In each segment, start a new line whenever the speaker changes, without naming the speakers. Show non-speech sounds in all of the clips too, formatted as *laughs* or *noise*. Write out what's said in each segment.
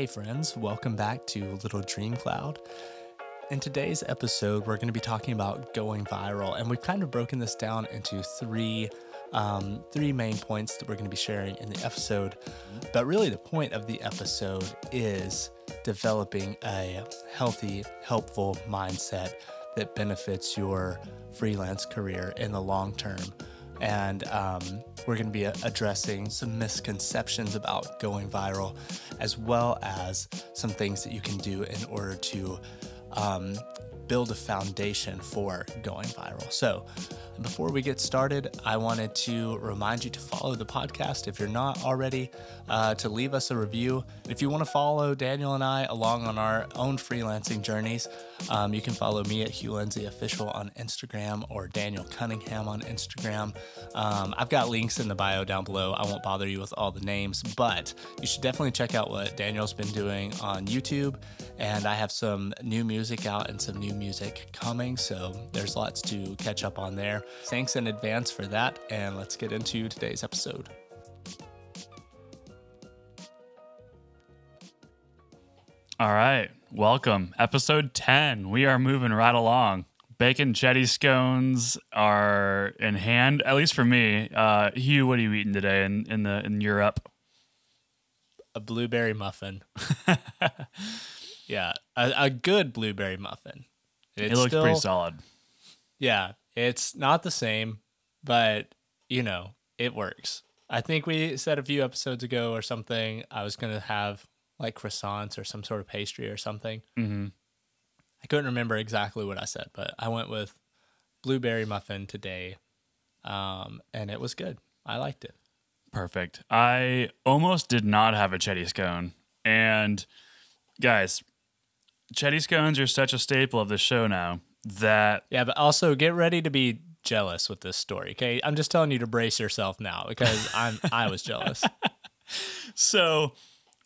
Hey, friends, welcome back to Little Dream Cloud. In today's episode, we're going to be talking about going viral, and we've kind of broken this down into three. Um, three main points that we're going to be sharing in the episode. But really, the point of the episode is developing a healthy, helpful mindset that benefits your freelance career in the long term. And um, we're going to be addressing some misconceptions about going viral, as well as some things that you can do in order to um, build a foundation for going viral. So, before we get started, I wanted to remind you to follow the podcast if you're not already, uh, to leave us a review. If you want to follow Daniel and I along on our own freelancing journeys, um, you can follow me at Hugh Lindsey Official on Instagram or Daniel Cunningham on Instagram. Um, I've got links in the bio down below. I won't bother you with all the names, but you should definitely check out what Daniel's been doing on YouTube. And I have some new music out and some new music coming, so there's lots to catch up on there. Thanks in advance for that, and let's get into today's episode.
All right, welcome. Episode 10. We are moving right along. Bacon chetty scones are in hand, at least for me. Uh, Hugh, what are you eating today in, in the in Europe?
A blueberry muffin. *laughs* yeah, a, a, good blueberry muffin.
It's it looks still, pretty solid.
Yeah, it's not the same, but you know, it works. I think we said a few episodes ago or something, I was going to have like croissants or some sort of pastry or something.
Mm-hmm.
I couldn't remember exactly what I said, but I went with blueberry muffin today. Um, and it was good. I liked it.
Perfect. I almost did not have a chetty scone. And guys, chetty scones are such a staple of the show now that
yeah but also get ready to be jealous with this story okay i'm just telling you to brace yourself now because i'm i was jealous *laughs*
so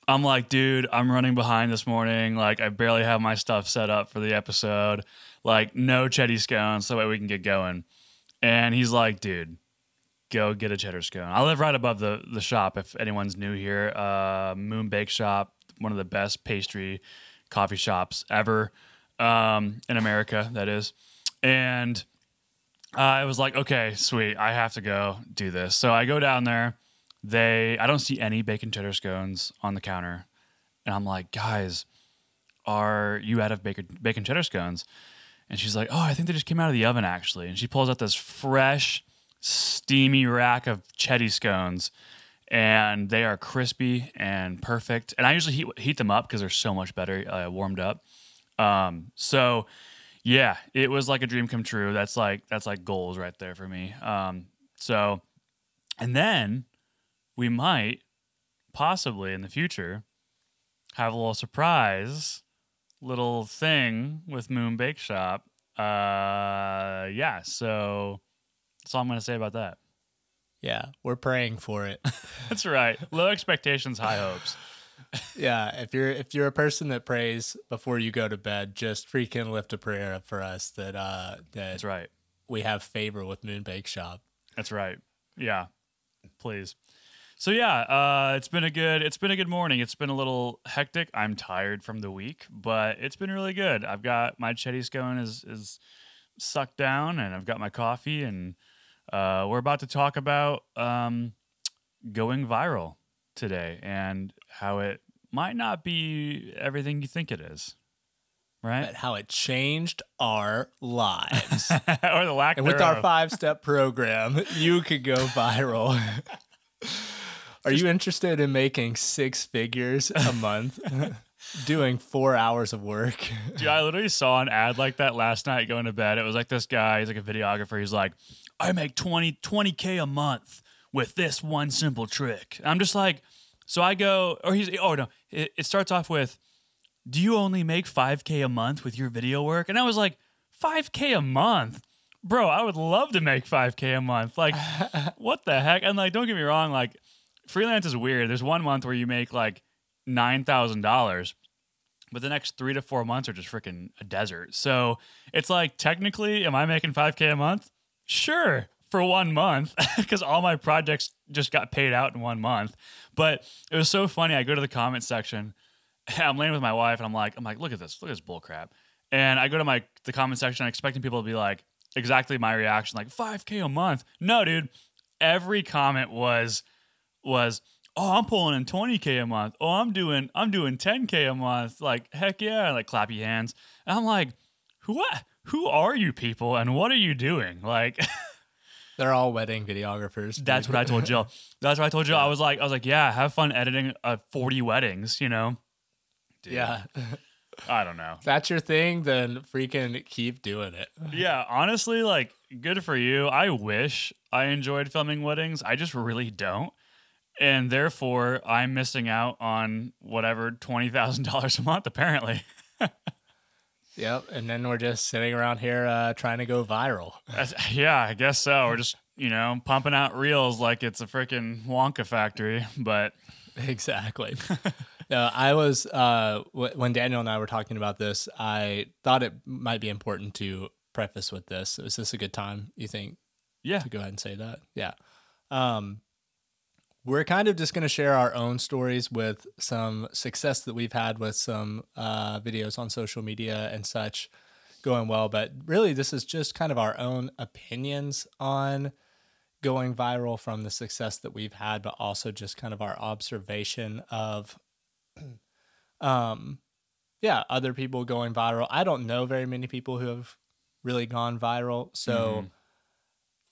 i'm like dude i'm running behind this morning like i barely have my stuff set up for the episode like no chetty scones so that way we can get going and he's like dude go get a cheddar scone i live right above the the shop if anyone's new here uh moon bake shop one of the best pastry coffee shops ever um, in America, that is. And uh, I was like, okay, sweet. I have to go do this. So I go down there. They, I don't see any bacon cheddar scones on the counter. And I'm like, guys, are you out of bacon, bacon cheddar scones? And she's like, oh, I think they just came out of the oven actually. And she pulls out this fresh, steamy rack of chetty scones. And they are crispy and perfect. And I usually heat, heat them up because they're so much better uh, warmed up. Um, so yeah, it was like a dream come true. That's like that's like goals right there for me. Um, so and then we might possibly in the future have a little surprise little thing with Moon Bake Shop. Uh yeah, so that's all I'm gonna say about that.
Yeah, we're praying for it. *laughs*
that's right. Low expectations, high hopes
yeah, if you're if you're a person that prays before you go to bed, just freaking lift a prayer up for us that uh that
That's right.
We have favor with Moon Bake Shop.
That's right. Yeah. Please. So yeah, uh, it's been a good it's been a good morning. It's been a little hectic. I'm tired from the week, but it's been really good. I've got my chetty scone is is sucked down, and I've got my coffee, and uh, we're about to talk about um, going viral today and how it might not be everything you think it is. Right?
But how it changed our lives. *laughs*
or the lack of,
And with our five step program, you could go viral. *laughs* Are you interested in making six figures a month? *laughs* *laughs* doing four hours of work. *laughs*
Dude, I literally saw an ad like that last night going to bed. It was like this guy, he's like a videographer. He's like, I make 20, 20K a month with this one simple trick. I'm just like, so I go, or he's, oh no, it, it starts off with, do you only make 5K a month with your video work? And I was like, 5K a month? Bro, I would love to make 5K a month. Like, what the heck? And like, don't get me wrong, like, freelance is weird. There's one month where you make like $9,000 but the next three to four months are just freaking a desert. So it's like, technically, am I making 5K a month? Sure for one month *laughs* because all my projects just got paid out in one month. But it was so funny. I go to the comment section *laughs* I'm laying with my wife, and I'm like, I'm like, look at this, look at this bull crap. And I go to my the comment section, I'm expecting people to be like, exactly my reaction, like 5k a month. No, dude. Every comment was was, oh, I'm pulling in 20k a month. Oh, I'm doing I'm doing 10k a month. Like heck yeah, like clap your hands. And I'm like, who what? Who are you people, and what are you doing? Like. *laughs*
They're all wedding videographers. dude.
That's what I told Jill. *laughs* That's what I told Jill. I was like, I was like, yeah, have fun editing uh, 40 weddings, you know? Dude,
yeah.
I don't know.
if that's your thing, then freaking keep doing it.
Yeah, honestly, like, good for you. I wish I enjoyed filming weddings. I just really don't. And therefore, I'm missing out on whatever $20,000 a month, apparently. *laughs*
Yep. And then we're just sitting around here uh, trying to go viral.
That's- yeah, I guess so. We're just, you know, pumping out reels like it's a freaking Wonka factory. But *laughs*
Exactly. no, I was uh, w- when Daniel and I were talking about this. I thought it might be important to preface with this. Is this a good time? You think
yeah,
to go ahead and say that? Yeah. Um, we're kind of just going to share our own stories with some success that we've had with some uh, videos on social media and such going well. But really, this is just kind of our own opinions on going viral from the success that we've had, but also just kind of our observation of, *clears throat* um, yeah, other people going viral. I don't know very many people who have really gone viral. So
Mhm.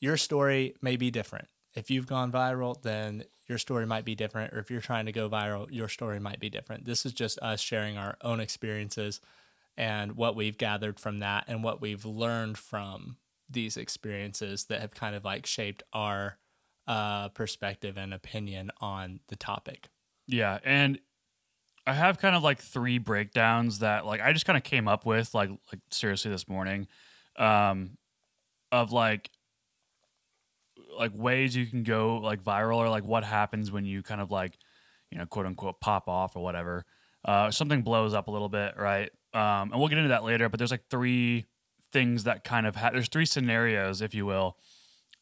your story may be different. If you've gone viral, then your story might be different. Or if you're trying to go viral, your story might be different. This is just us sharing our own experiences and what we've gathered from that and what we've learned from these experiences that have kind of like shaped our uh, perspective and opinion on the topic.
Yeah, and I have kind of like three breakdowns that like I just kind of came up with like like seriously this morning um of like like ways you can go like viral or like what happens when you kind of like you know quote unquote pop off or whatever. Uh something blows up a little bit right? Um and we'll get into that later but there's like three things that kind of ha- there's three scenarios if you will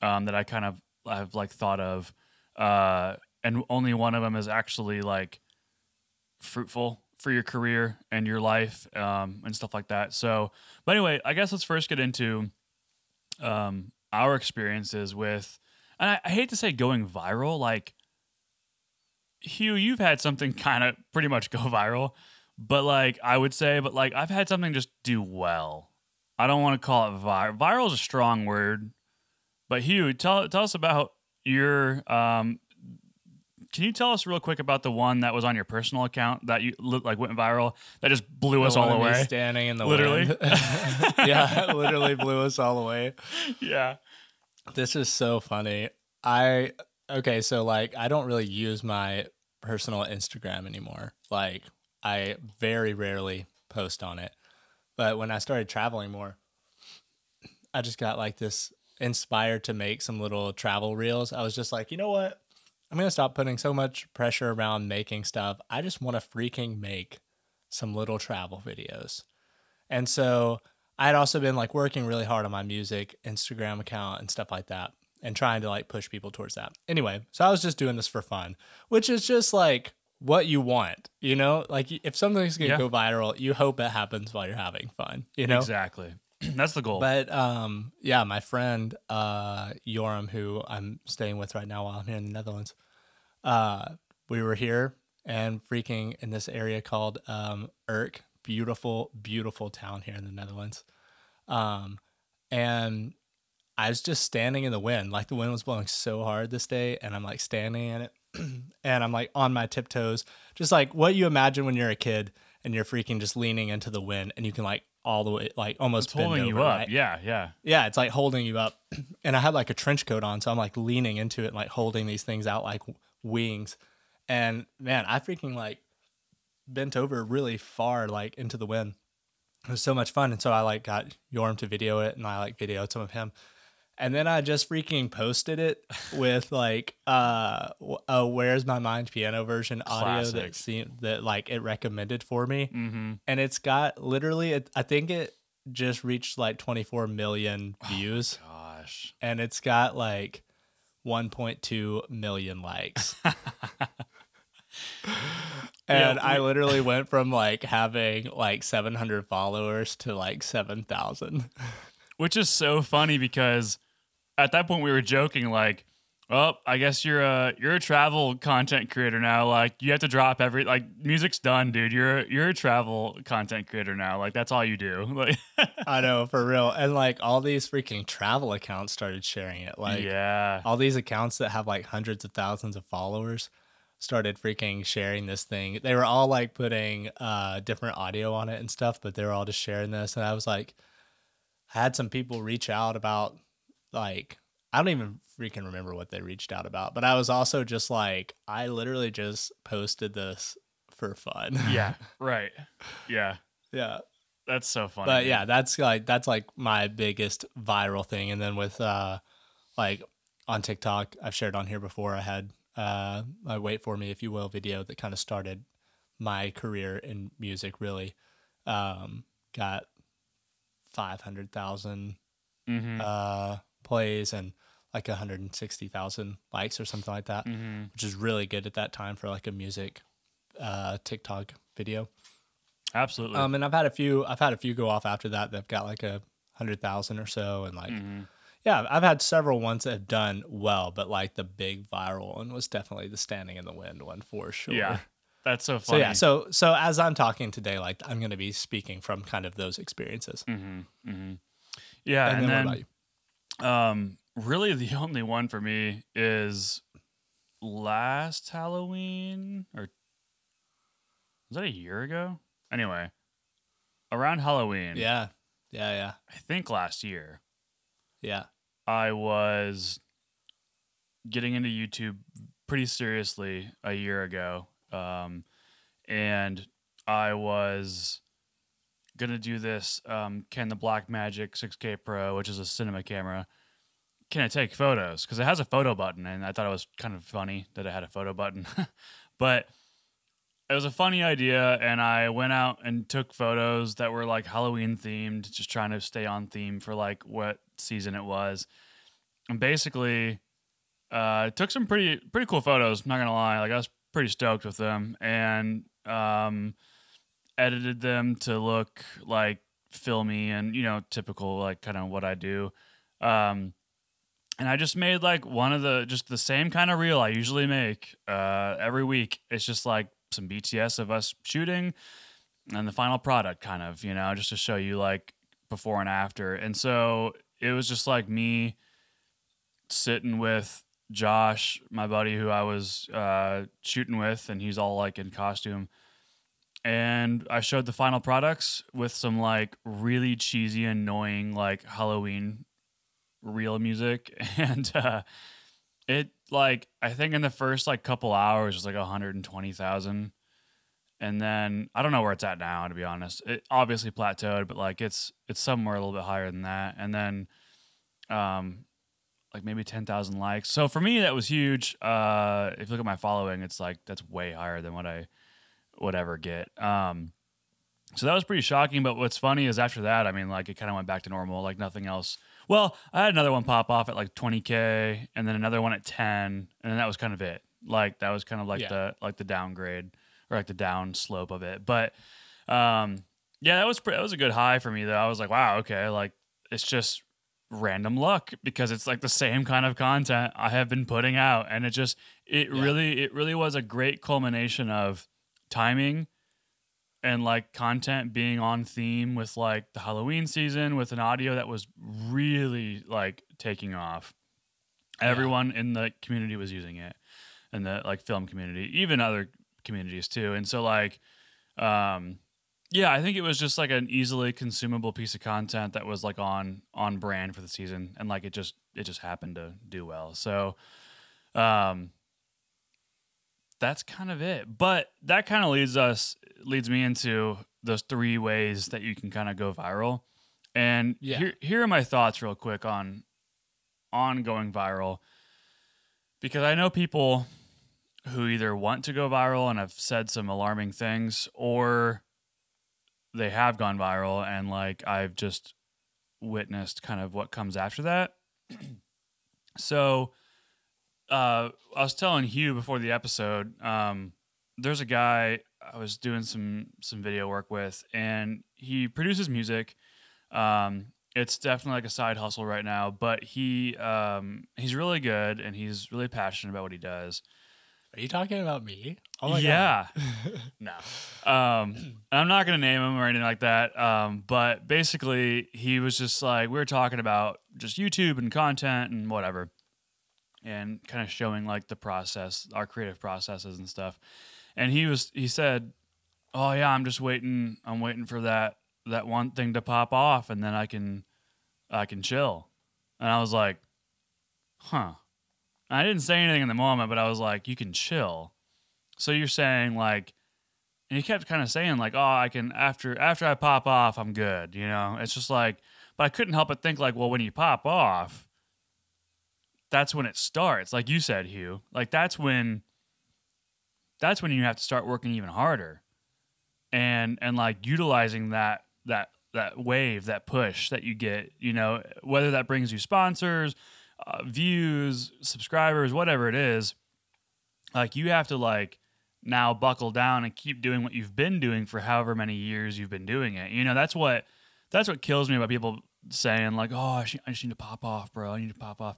um that I kind of have like thought of. Uh and only one of them is actually like fruitful for your career and your life um, and stuff like that. So, but anyway, I guess let's first get into um, our experiences with, and I, I hate to say going viral. Like, Hugh, you've had something *laughs* kind of pretty much go viral, but like I would say, but like I've had something just do well. I don't want to call it viral. Viral is a strong word, but Hugh, tell tell us about your um, can you tell us real quick about the one that was on your personal account that you like went viral that just blew us
The
all
one of
away?
Standing in the
Literally. *laughs*
yeah, literally blew us all away. *laughs*
yeah.
This is so funny. I okay, so like I don't really use my personal Instagram anymore. Like I very rarely post on it. But when I started traveling more, I just got like this inspired to make some little travel reels. I was just like, you know what? I'm going to stop putting so much pressure around making stuff. I just want to freaking make some little travel videos. And so I'd also been like working really hard on my music Instagram account and stuff like that and trying to like push people towards that. Anyway, so I was just doing this for fun, which is just like what you want, you know? Like if something's going to
Yeah.
go viral, you hope it happens while you're having fun, you know?
Exactly. *clears throat* That's the goal.
But um, yeah, my friend uh, Yoram, who I'm staying with right now while I'm here in the Netherlands, uh, we were here and freaking in this area called um, Urk, beautiful, beautiful town here in the Netherlands. Um, and I was just standing in the wind, like the wind was blowing so hard this day, and I'm like standing in it, *clears throat* and I'm like on my tiptoes, just like what you imagine when you're a kid and you're freaking just leaning into the wind, and you can like all the way, like almost
it's holding
bend
you
over,
up.
right?
Yeah, yeah.
Yeah, it's like holding you up. *clears throat* And I had like a trench coat on, so I'm like leaning into it, and, like holding these things out like wings. And man, I freaking like bent over really far, like into the wind. It was so much fun. And so I like got Yoram to video it, and I like videoed some of him. And then I just freaking posted it with like uh, a "Where's My Mind" piano version audio that seemed that like it recommended for me
Mm-hmm.
and it's got literally it, i think it just reached like 24 million views
Gosh.
and it's got like 1.2 million likes *laughs* And
Yeah,
I literally went from like having like 700 followers to like 7,000.
which is so funny because at that point we were joking like oh i guess you're a you're a travel content creator now like you have to drop every like music's done dude you're you're a travel content creator now like that's all you do *laughs* like
I know, *laughs* for real. And like all these freaking travel accounts started sharing it. Like
yeah
all these accounts that have like hundreds of thousands of followers started freaking sharing this thing. They were all like putting uh different audio on it and stuff, but they were all just sharing this. And I was like, I had some people reach out about like I don't even freaking remember what they reached out about, but I was also just like, I literally just posted this for fun.
yeah *laughs* right yeah
yeah.
that's so funny
But yeah, that's like that's like my biggest viral thing. And then with uh like on TikTok, I've shared on here before, I had uh a wait for me if you will video that kind of started my career in music really. Um got 500,000
Mhm.
uh plays and like 160,000 likes or something like that,
Mhm.
which is really good at that time for like a music uh TikTok video.
absolutely
Um, and I've had a few. I've had a few go off after that. They've got like a hundred thousand or so, and like,
Mhm.
yeah, I've had several ones that have done well, but like the big viral one was definitely the standing in the wind one for sure.
yeah that's so funny.
So yeah, so so as I'm talking today, like I'm going to be speaking from kind of those experiences.
Mhm. Mhm. yeah
and,
and,
then,
then,
what about you?
Um, really, the *laughs* only one for me is last Halloween, or was that a year ago? Anyway, around Halloween,
Yeah, yeah, yeah,
I think last year,
yeah.
I was getting into YouTube pretty seriously a year ago, um, and I was gonna do this um, Can the Blackmagic 6K Pro, which is a cinema camera. Can I take photos? Because it has a photo button, and I thought it was kind of funny that it had a photo button. *laughs* but it was a funny idea, and I went out and took photos that were like Halloween themed, just trying to stay on theme for like what season it was. And basically, uh, took some pretty pretty cool photos. I'm Not gonna lie, like I was pretty stoked with them, and um, edited them to look like filmy and you know typical like kind of what I do. Um, and I just made like one of the just the same kind of reel I usually make uh, every week. It's just like some BTS of us shooting and the final product, kind of you know, just to show you like before and after. And so it was just like me sitting with Josh, my buddy who I was uh, shooting with, and he's all like in costume. And I showed the final products with some like really cheesy, annoying like Halloween real music, *laughs* and uh, it like I think in the first like couple hours was like 120,000. And then I don't know where it's at now, to be honest. It obviously plateaued, but like it's it's somewhere a little bit higher than that. And then um like maybe 10,000 likes. So for me that was huge. Uh if you look at my following, it's like that's way higher than what I would ever get. Um so that was pretty shocking, but what's funny is after that, I mean like it kind of went back to normal, like nothing else. Well, I had another one pop off at like 20k and then another one at 10 and then that was kind of it. Like that was kind of like
Yeah.
the like the downgrade or like the down slope of it. But um yeah, that was pre- that was a good high for me though. I was like, wow, okay, like it's just random luck because it's like the same kind of content I have been putting out and it just it
Yeah.
really it really was a great culmination of timing and like content being on theme with like the Halloween season with an audio that was really like taking off. Everyone in the community was using it and the like film community, even other communities too. And so like um yeah, I think it was just like an easily consumable piece of content that was like on on brand for the season and like it just it just happened to do well. So um that's kind of it. But that kind of leads us leads me into those three ways that you can kind of go viral. And
Yeah.
here here are my thoughts real quick on on going viral. Because I know people who either want to go viral and have said some alarming things or they have gone viral and like I've just witnessed kind of what comes after that. *clears throat* so uh I was telling Hugh before the episode, um there's a guy I was doing some some video work with, and he produces music. Um, it's definitely like a side hustle right now, but he um, he's really good and he's really passionate about what he does.
Are you talking about me? Oh
yeah. *laughs* *laughs* no. Um, I'm not going to name him or anything like that. Um, but basically, he was just like, we were talking about just YouTube and content and whatever, and kind of showing like the process, our creative processes and stuff. And he was, he said, Oh, yeah, I'm just waiting. I'm waiting for that, that one thing to pop off and then I can, I can chill. And I was like, Huh. I didn't say anything in the moment, but I was like, you can chill. So you're saying like, and he kept kind of saying like, oh, I can after after I pop off, I'm good. You know, it's just like, but I couldn't help but think like, well, when you pop off, that's when it starts. Like you said, Hugh, like that's when that's when you have to start working even harder, and and like utilizing that that that wave, that push that you get. You know, whether that brings you sponsors uh, views, subscribers, whatever it is, like you have to like now buckle down and keep doing what you've been doing for however many years you've been doing it. You know, that's what that's what kills me about people saying like, "Oh, I, sh- I just need to pop off, bro. I need to pop off."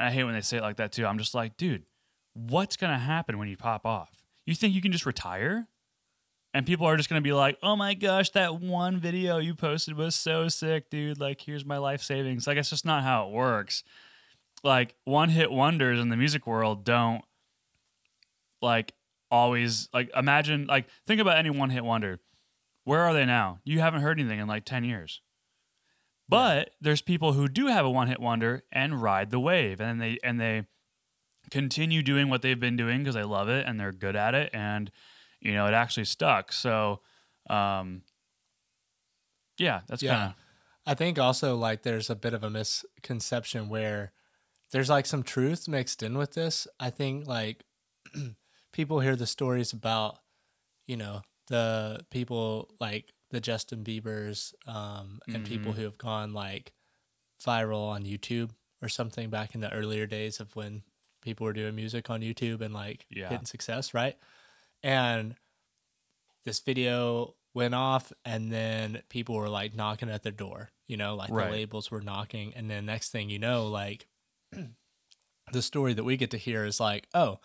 And I hate when they say it like that too. I'm just like, dude, what's gonna happen when you pop off? You think you can just retire? And people are just gonna be like, "Oh my gosh, that one video you posted was so sick, dude! Like, here's my life savings." Like, it's just not how it works like one hit wonders in the music world don't like always like imagine like think about any one hit wonder. Where are they now? You haven't heard anything in like 10 years. But yeah. there's people who do have a one hit wonder and ride the wave and they and they continue doing what they've been doing because they love it and they're good at it and you know it actually stuck. So um yeah, that's yeah. kind of
I think also like there's a bit of a misconception where there's like some truth mixed in with this. I think like *clears throat* people hear the stories about, you know, the people like the Justin Bieber's um, and mm-hmm. people who have gone like viral on YouTube or something back in the earlier days of when people were doing music on YouTube and like yeah. hitting success, right? And this video went off and then people were like knocking at their door, you know, like right. the labels were knocking and then next thing you know, like *clears throat* the story that we get to hear is like, oh,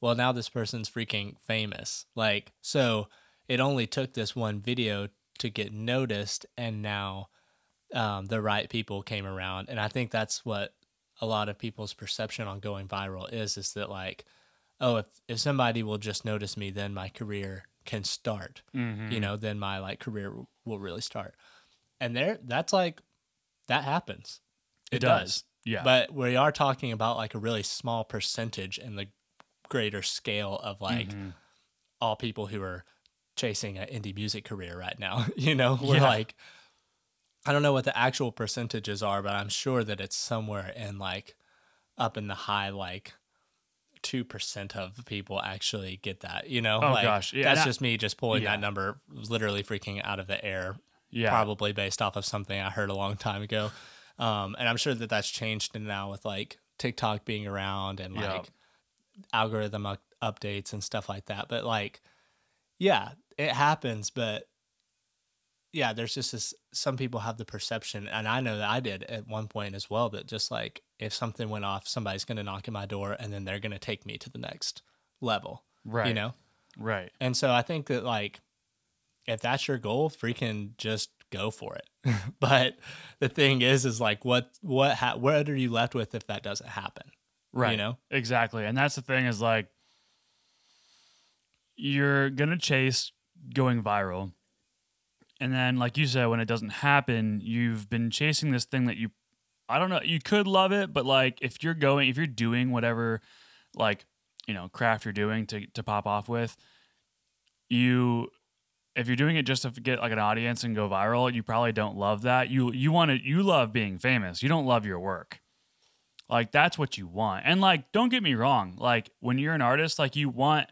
well, now this person's freaking famous. Like, so it only took this one video to get noticed, and now um, the right people came around. And I think that's what a lot of people's perception on going viral is: is that like, oh, if if somebody will just notice me, then my career can start. Mm-hmm. You know, then my like career will really start. And there, that's like, that happens.
It, it does. does.
Yeah. But we are talking about like a really small percentage in the greater scale of like mm-hmm. all people who are chasing an indie music career right now. *laughs* you know, we're yeah. like, I don't know what the actual percentages are, but I'm sure that it's somewhere in like up in the high, like, 2% of people actually get that, you know?
Oh,
like,
gosh.
Yeah, that's just me just pulling yeah. that number literally freaking out of the air. Yeah. Probably based off of something I heard a long time ago. Um, and I'm sure that that's changed now with like TikTok being around and like yeah. algorithm up- updates and stuff like that. But like, yeah, it happens. But yeah, there's just this. Some people have the perception, and I know that I did at one point as well. That just like if something went off, somebody's going to knock at my door, and then they're going to take me to the next level.
Right.
You know.
Right.
And so I think that like, if that's your goal, freaking just go for it. *laughs* but the thing is, is like, what, what, ha- what are you left with if that doesn't happen?
Right.
You know?
Exactly. And that's the thing is like, you're going to chase going viral. And then, like you said, when it doesn't happen, you've been chasing this thing that you, I don't know, you could love it, but like if you're going, if you're doing whatever, like, you know, craft you're doing to, to pop off with, you if you're doing it just to get like an audience and go viral, you probably don't love that. You you want to you love being famous. You don't love your work. Like that's what you want. And like don't get me wrong, like when you're an artist, like you want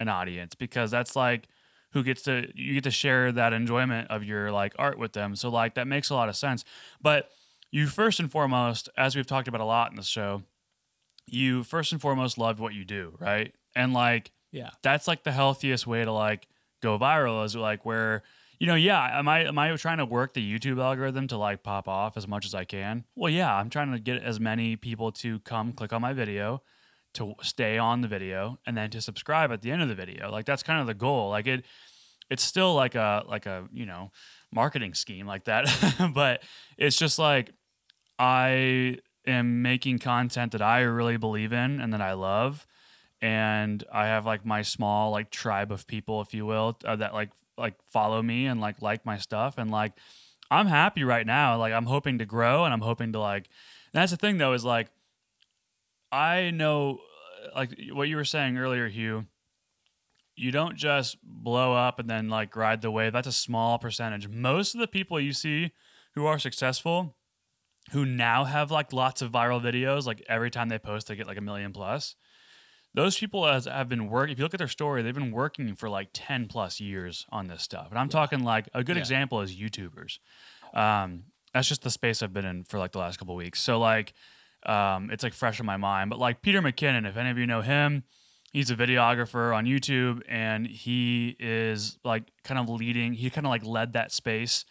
an audience because that's like who gets to you get to share that enjoyment of your like art with them. So like that makes a lot of sense. But you first and foremost, as we've talked about a lot in the show, you first and foremost love what you do, right? And like
yeah.
That's like the healthiest way to like go viral is like where you know, yeah, am I am I trying to work the YouTube algorithm to like pop off as much as I can? Well, yeah, I'm trying to get as many people to come click on my video, to stay on the video, and then to subscribe at the end of the video. Like that's kind of the goal. Like it, it's still like a like a you know marketing scheme like that, *laughs* but it's just like I am making content that I really believe in and that I love. And I have like my small like tribe of people, if you will, uh, that like like follow me and like like my stuff and like I'm happy right now. Like I'm hoping to grow and I'm hoping to like that's the thing though is like I know like what you were saying earlier Hugh you don't just blow up and then like ride the wave. That's a small percentage. Most of the people you see who are successful who now have like lots of viral videos, like every time they post, they get like a million plus those people has, have been working. If you look at their story, they've been working for like ten plus years on this stuff. And I'm yeah. talking like a good yeah. example is YouTubers. Um, that's just the space I've been in for like the last couple weeks. So like, um, it's like fresh in my mind. But like Peter McKinnon, if any of you know him, he's a videographer on YouTube, and he is like kind of leading. He kind of like led that space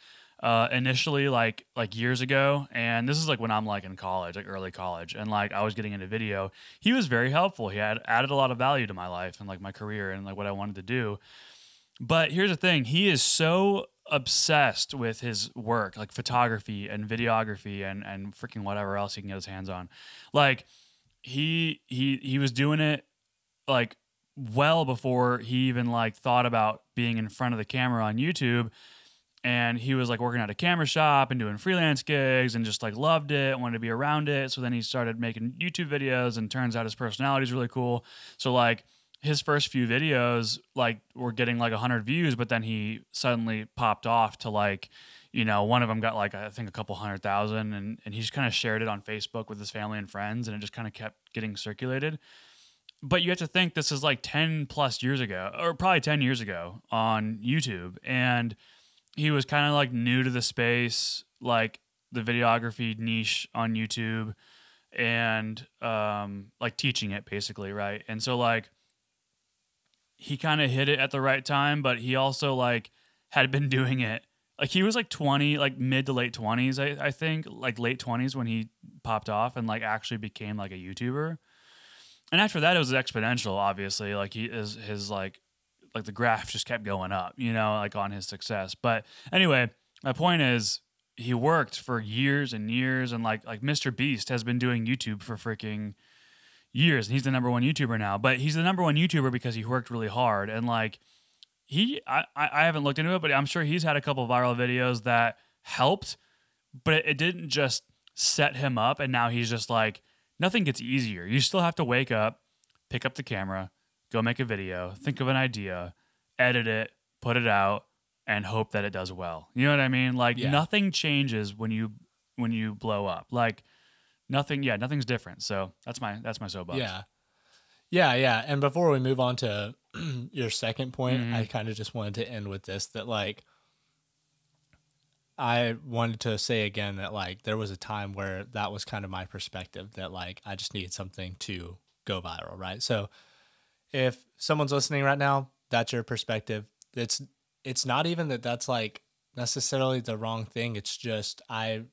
uh, initially like like years ago. And this is like when i'm like in college like early college. And like i was getting into video. He was very helpful. He had added a lot of value to my life and like my career and like what i wanted to do. But here's the thing. He is so obsessed with his work like photography and videography and and freaking whatever else he can get his hands on. Like he he he was doing it like well before he even like thought about being in front of the camera on youtube. And he was like working at a camera shop and doing freelance gigs and just like loved it wanted to be around it. So then he started making youtube videos and turns out his personality is really cool. So like his first few videos like were getting like 100 views but then he suddenly popped off to like you know one of them got like i think a couple hundred thousand and, and he just kind of shared it on facebook with his family and friends and it just kind of kept getting circulated but you have to think this is like 10 plus years ago or probably 10 years ago on youtube and he was kind of like new to the space, like the videography niche on YouTube and um like teaching it basically, right? And so like he kind of hit it at the right time, but he also like had been *laughs* doing it. Like he was like 20, like mid to late 20s, I, I think, like late 20s when he popped off and like actually became like a YouTuber. And after that, it was exponential, obviously. Like he is his like like the graph just kept going up, you know, like on his success. But anyway, my point is he worked for years and years and like like Mr. Beast has been doing YouTube for freaking years and he's the number one YouTuber now. But he's the number one YouTuber because he worked really hard and like he I, I haven't looked into it, but I'm sure he's had a couple viral videos that helped, but it, it didn't just set him up and now he's just like nothing gets easier. You still have to wake up, pick up the camera, go make a video, think of an idea, edit it, put it out, and hope that it does well. You know what I mean? Like yeah. nothing changes when you when you blow up. Like nothing, yeah, nothing's different. So that's my that's my soapbox.
Yeah. Yeah, yeah. And before we move on to *clears throat* your second point, mm-hmm. I kind of just wanted to end with this that like I wanted to say again that like there was a time where that was kind of my perspective that like I just needed something to go viral, right? So if someone's listening right now, that's your perspective. It's it's not even that that's like necessarily the wrong thing. It's just I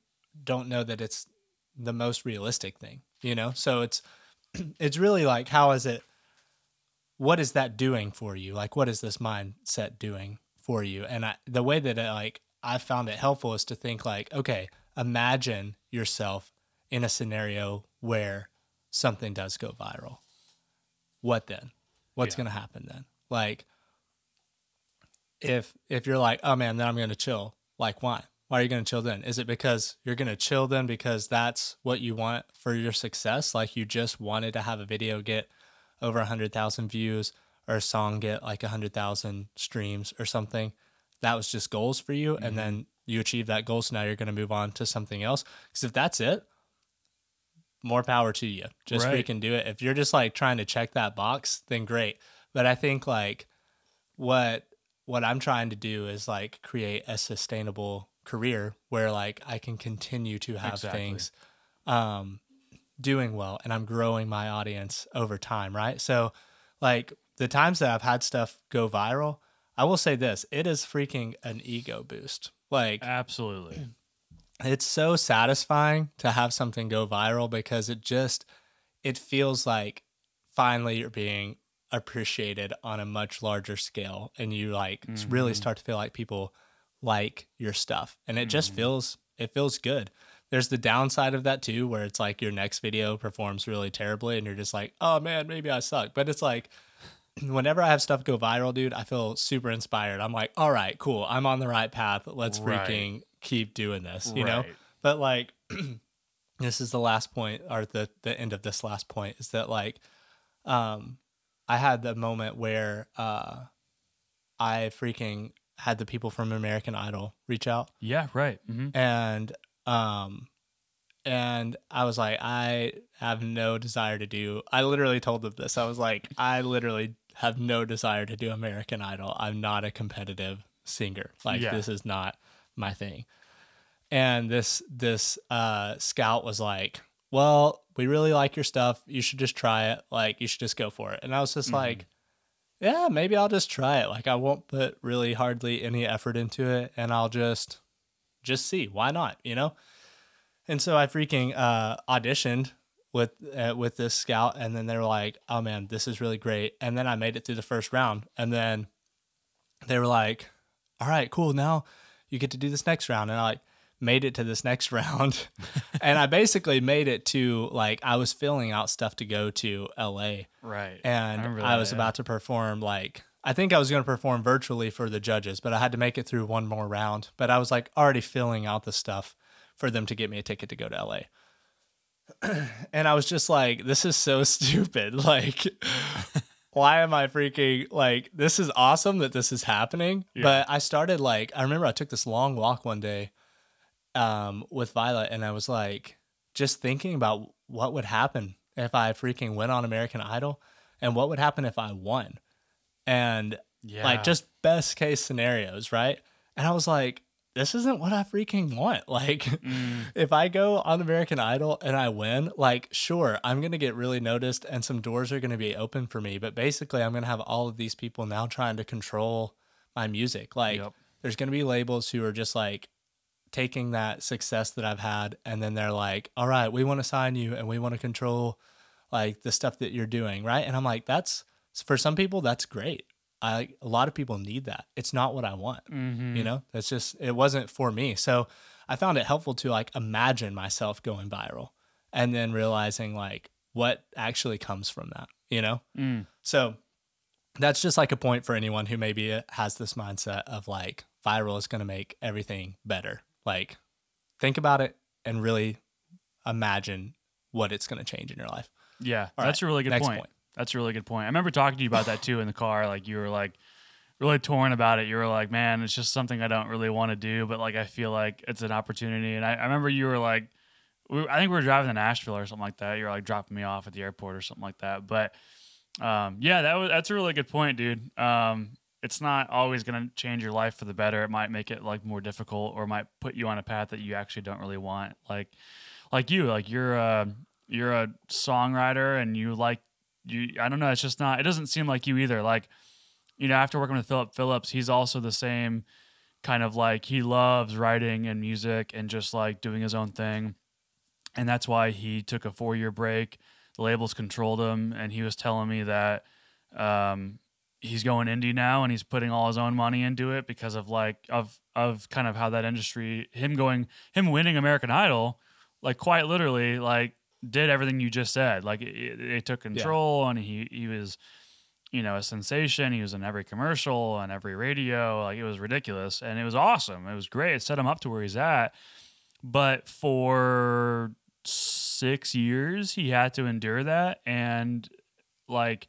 don't know that it's the most realistic thing, you know? So it's *clears throat* it's really like how is it what is that doing for you? Like what is this mindset doing for you? And I, the way that it, like I found it helpful is to think like, okay, imagine yourself in a scenario where something does go viral. What then? what's yeah. going to happen then? Like, if if you're like, oh man, then I'm going to chill. Like, why? Why are you going to chill then? Is it because you're going to chill then because that's what you want for your success? Like, you just wanted to have a video get over a hundred thousand views or a song get like a hundred thousand streams or something. That was just goals for you, mm-hmm. and then you achieve that goal. So now you're going to move on to something else. Because if that's it, more power to you. Just right. freaking do it. If you're just like trying to check that box, then great. But I think like what what I'm trying to do is like create a sustainable career where like I can continue to have exactly. things um doing well and I'm growing my audience over time, right? So like the times that I've had stuff go viral, I will say this: it is freaking an ego boost. Like
Absolutely. *clears throat*
it's so satisfying to have something go viral because it just it feels like finally you're being appreciated on a much larger scale and you like s- really start to feel like people like your stuff and it just
Mhm.
feels it feels good. There's the downside of that too where it's like your next video performs really terribly and you're just like oh man maybe i suck. But it's like *clears throat* whenever i have stuff go viral dude i feel super inspired. I'm like all right cool. I'm on the right path. Let's
Right.
freaking keep doing this you know? But like *clears throat* this is the last point or the the end of this last point is that like um i had the moment where uh i freaking had the people from american idol reach out.
Yeah, right. hmm
and um and i was like i have no desire to do i literally told them this. I was like i literally have no desire to do american idol. I'm not a competitive singer. Like
Yeah.
this is not my thing. And this this uh scout was like well we really like your stuff. You should just try it. Like you should just go for it. And i was just
Mhm.
like yeah maybe i'll just try it. Like i won't put really hardly any effort into it and i'll just just see. Why not you know? And so i freaking uh auditioned with uh, with this scout and then they were like oh man this is really great. And then i made it through the first round and then they were like all right cool. Now you get to do this next round. And i like made it to this next *laughs* round *laughs* and i basically made it to like i was filling out stuff to go to la
Right.
and I,
that,
was
yeah.
about to perform like I think I was going to perform virtually for the judges, but I had to make it through one more round. But I was like already filling out the stuff for them to get me a ticket to go to LA. *clears throat* and I was just like, this is so *laughs* stupid. Like, why am I freaking like this is awesome that this is happening?
Yeah.
But I started like I remember I took this long walk one day um with Violet and I was like just thinking about what would happen if I freaking went on American Idol and what would happen if I won. And
yeah.
like just best case scenarios, right? And I was like, this isn't what I freaking want. *laughs* Like,
Mm,
if I go on American Idol and I win, like, sure, I'm going to get really noticed and some doors are going to be open for me. But basically, I'm going to have all of these people now trying to control my music. Like,
Yep.
there's going to be labels who are just like taking that success that I've had and then they're like, all right, we want to sign you and we want to control like the stuff that you're doing. Right. And I'm like, that's for some people, that's great. I, a lot of people need that. It's not what I want
mhm.
you know that's just it wasn't for me so i found it helpful to like imagine myself going viral and then realizing like what actually comes from that you know
Mm,
so that's just like a point for anyone who maybe has this mindset of like viral is going to make everything better like think about it and really imagine what it's going to change in your life
yeah.
All
that's a really good point.
point.
That's a really good point. I remember talking to you about that too in the car. Like you were like really torn about it. You were like, man, it's just something I don't really want to do, but like I feel like it's an opportunity. And I, I remember you were like, we, I think we were driving to Nashville or something like that. You were like dropping me off at the airport or something like that. But um, yeah, that was that's a really good point, dude. Um, it's not always going to change your life for the better. It might make it like more difficult, or might put you on a path that you actually don't really want. Like, like you, like you're a you're a songwriter and you like you. I don't know. It's just not. It doesn't seem like you either. Like, you know, after working with Phillip Phillips, he's also the same kind of like he loves writing and music and just like doing his own thing. And that's why he took a four year break. The labels controlled him, and he was telling me that um, he's going indie now and he's putting all his own money into it because of like of of kind of how that industry him going him winning American Idol like quite literally like did everything you just said. Like it, it, took control and he he was you know a sensation. He was in every commercial and every radio. Like it was ridiculous and it was awesome. It was great. It set him up to where he's at. But for six years he had to endure that and like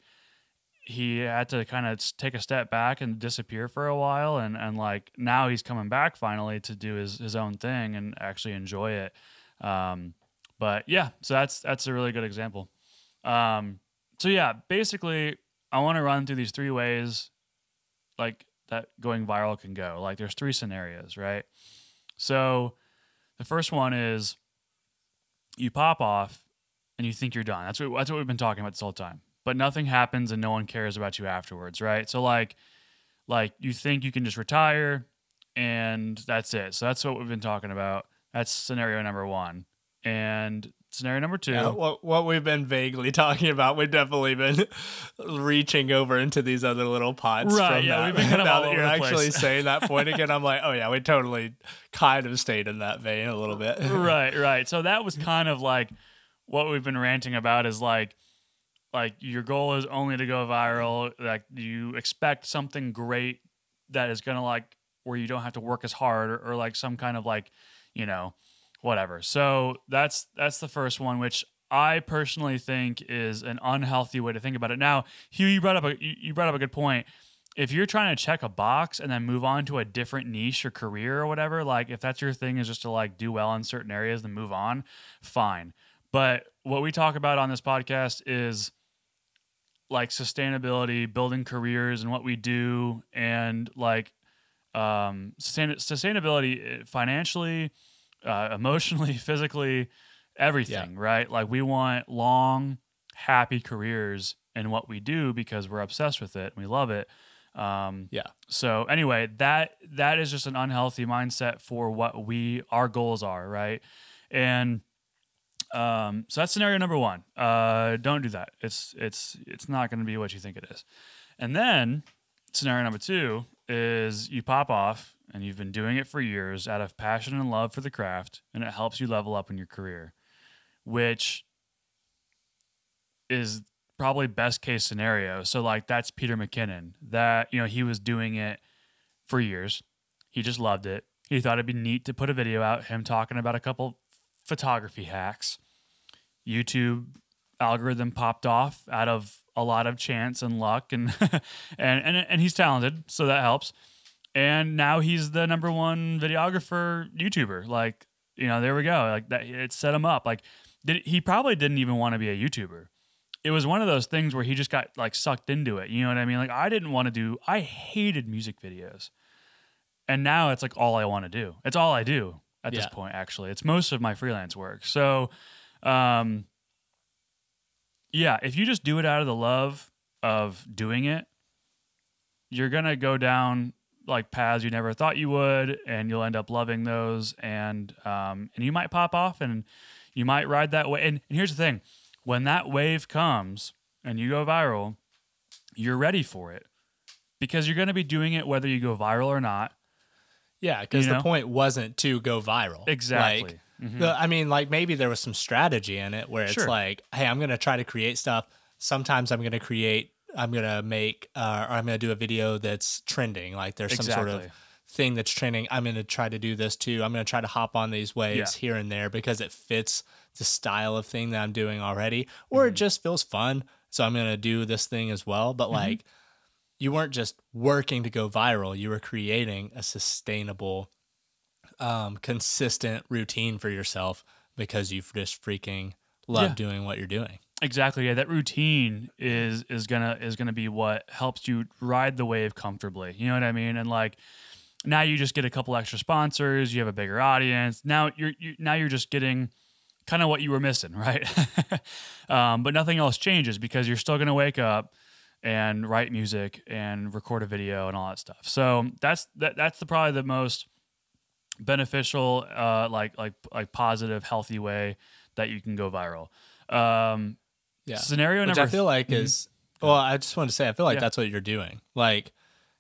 he had to kind of take a step back and disappear for a while and and like now he's coming back finally to do his his own thing and actually enjoy it. Um but yeah so that's that's a really good example. Um so yeah basically i want to run through these three ways like that going viral can go. Like there's three scenarios right? So the first one is you pop off and you think you're done. That's what that's what we've been talking about this whole time but nothing happens and no one cares about you afterwards, right? So like like you think you can just retire and that's it. So that's what we've been talking about. That's scenario number one. And scenario number two.
Yeah, what what we've been vaguely *laughs* talking about, we've definitely been *laughs* reaching over into these other little pots
Right,
From
yeah,
that.
we've been kind of *laughs*
now that you're actually saying that point again, I'm like, oh yeah, we totally kind of stayed in that vein a little bit.
right, right. So that was kind of like what we've been ranting about is like like your goal is only to go viral. Like you expect something great that is gonna like where you don't have to work as hard or, or like some kind of like, you know, whatever. So that's that's the first one, which I personally think is an unhealthy way to think about it. Now, Hugh, you brought up a you brought up a good point. If you're trying to check a box and then move on to a different niche or career or whatever, like if that's your thing is just to like do well in certain areas then move on, fine. But what we talk about on this podcast is like sustainability, building careers and what we do and like um sustain- sustainability uh, financially, uh, emotionally, *laughs* physically, everything, right? Like we want long, happy careers in what we do because we're obsessed with it and we love it. Um,
Yeah.
So anyway, that that is just an unhealthy mindset for what we our goals are, right? And um, so that's scenario number one. Uh, don't do that. It's it's it's not going to be what you think it is. And then scenario number two is you pop off and you've been doing it for years out of passion and love for the craft, and it helps you level up in your career, which is probably best case scenario. So like that's Peter McKinnon. That you know he was doing it for years. He just loved it. He thought it'd be neat to put a video out him talking about a couple photography hacks. YouTube algorithm popped off out of a lot of chance and luck and *laughs* and and and he's talented, so that helps. And now he's the number one videographer YouTuber. Like, you know, there we go. Like that it set him up. Like did he probably didn't even want to be a YouTuber. It was one of those things where he just got like sucked into it. You know what I mean? Like I didn't want to do I hated music videos. And now it's like all I want to do. It's all I do at this point actually. It's most of my freelance work. So um yeah, if you just do it out of the love of doing it, you're going to go down like paths you never thought you would and you'll end up loving those and um and you might pop off and you might ride that way and, and here's the thing when that wave comes and you go viral you're ready for it because you're going to be doing it whether you go viral or not
Yeah, because
You
the point wasn't to go viral.
exactly
Like,
Mhm.
the- I mean, like maybe there was some strategy in it where it's
Sure.
like, hey, I'm gonna try to create stuff. Sometimes I'm gonna create, I'm gonna make, uh, or I'm gonna do a video that's trending. Like there's some sort of thing that's trending. I'm gonna try to do this too. I'm gonna try to hop on these waves here and there because it fits the style of thing that I'm doing already, or
Mm-hmm.
it just feels fun. So I'm gonna do this thing as well. But like, you weren't just working to go viral. You were creating a sustainable um, consistent routine for yourself because you've just freaking love
Yeah.
doing what you're doing.
Exactly. Yeah, that routine is is gonna is gonna be what helps you ride the wave comfortably. You know what I mean? And like now you just get a couple extra sponsors. You have a bigger audience. Now you're you, now you're just getting kind of what you were missing, *laughs* right? um, but nothing else changes because you're still gonna wake up and write music and record a video and all that stuff. So that's that that's the probably the most beneficial, uh, like like like positive, healthy way that you can go viral. Um,
Yeah.
Scenario
Which
number.
I feel like
Mhm.
is, well, I just want to say, I feel like
Yeah.
that's what you're doing. Like,